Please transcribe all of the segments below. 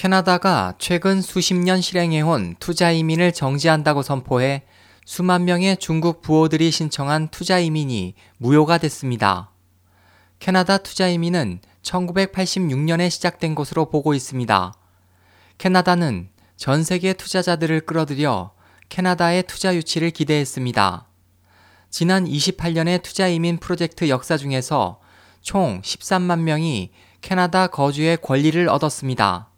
캐나다가 최근 수십 년 실행해온 투자 이민을 정지한다고 선포해 수만 명의 중국 부호들이 신청한 투자 이민이 무효가 됐습니다. 캐나다 투자 이민은 1986년에 시작된 것으로 보고 있습니다. 캐나다는 전 세계 투자자들을 끌어들여 캐나다의 투자 유치를 기대했습니다. 지난 28년의 투자 이민 프로젝트 역사 중에서 총 13만 명이 캐나다 거주의 권리를 얻었습니다.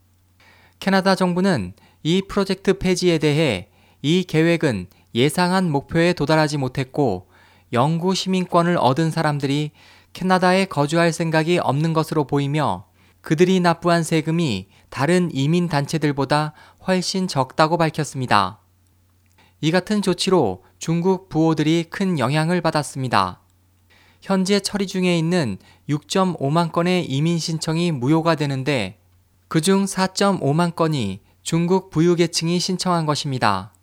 캐나다 정부는 이 프로젝트 폐지에 대해 이 계획은 예상한 목표에 도달하지 못했고 영구 시민권을 얻은 사람들이 캐나다에 거주할 생각이 없는 것으로 보이며 그들이 납부한 세금이 다른 이민 단체들보다 훨씬 적다고 밝혔습니다. 이 같은 조치로 중국 부호들이 큰 영향을 받았습니다. 현재 처리 중에 있는 6.5만 건의 이민 신청이 무효가 되는데 그중 4.5만 건이 중국 부유계층이 신청한 것입니다.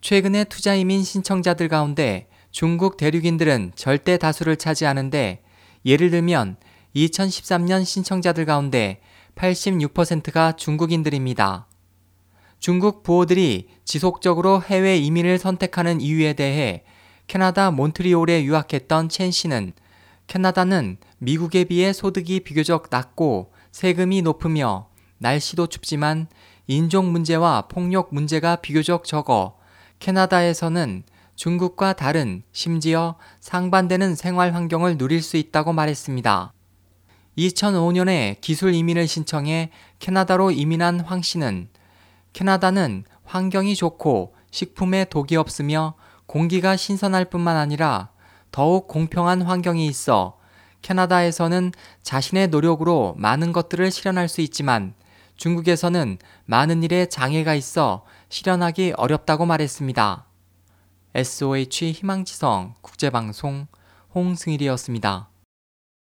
최근에 투자 이민 신청자들 가운데 중국 대륙인들은 절대 다수를 차지하는데 예를 들면 2013년 신청자들 가운데 86%가 중국인들입니다. 중국 부호들이 지속적으로 해외 이민을 선택하는 이유에 대해 캐나다 몬트리올에 유학했던 첸 씨는 캐나다는 미국에 비해 소득이 비교적 낮고 세금이 높으며 날씨도 춥지만 인종 문제와 폭력 문제가 비교적 적어 캐나다에서는 중국과 다른 심지어 상반되는 생활 환경을 누릴 수 있다고 말했습니다. 2005년에 기술 이민을 신청해 캐나다로 이민한 황 씨는 캐나다는 환경이 좋고 식품에 독이 없으며 공기가 신선할 뿐만 아니라 더욱 공평한 환경이 있어 캐나다에서는 자신의 노력으로 많은 것들을 실현할 수 있지만 중국에서는 많은 일에 장애가 있어 실현하기 어렵다고 말했습니다. SOH 희망지성 국제방송 홍승일이었습니다.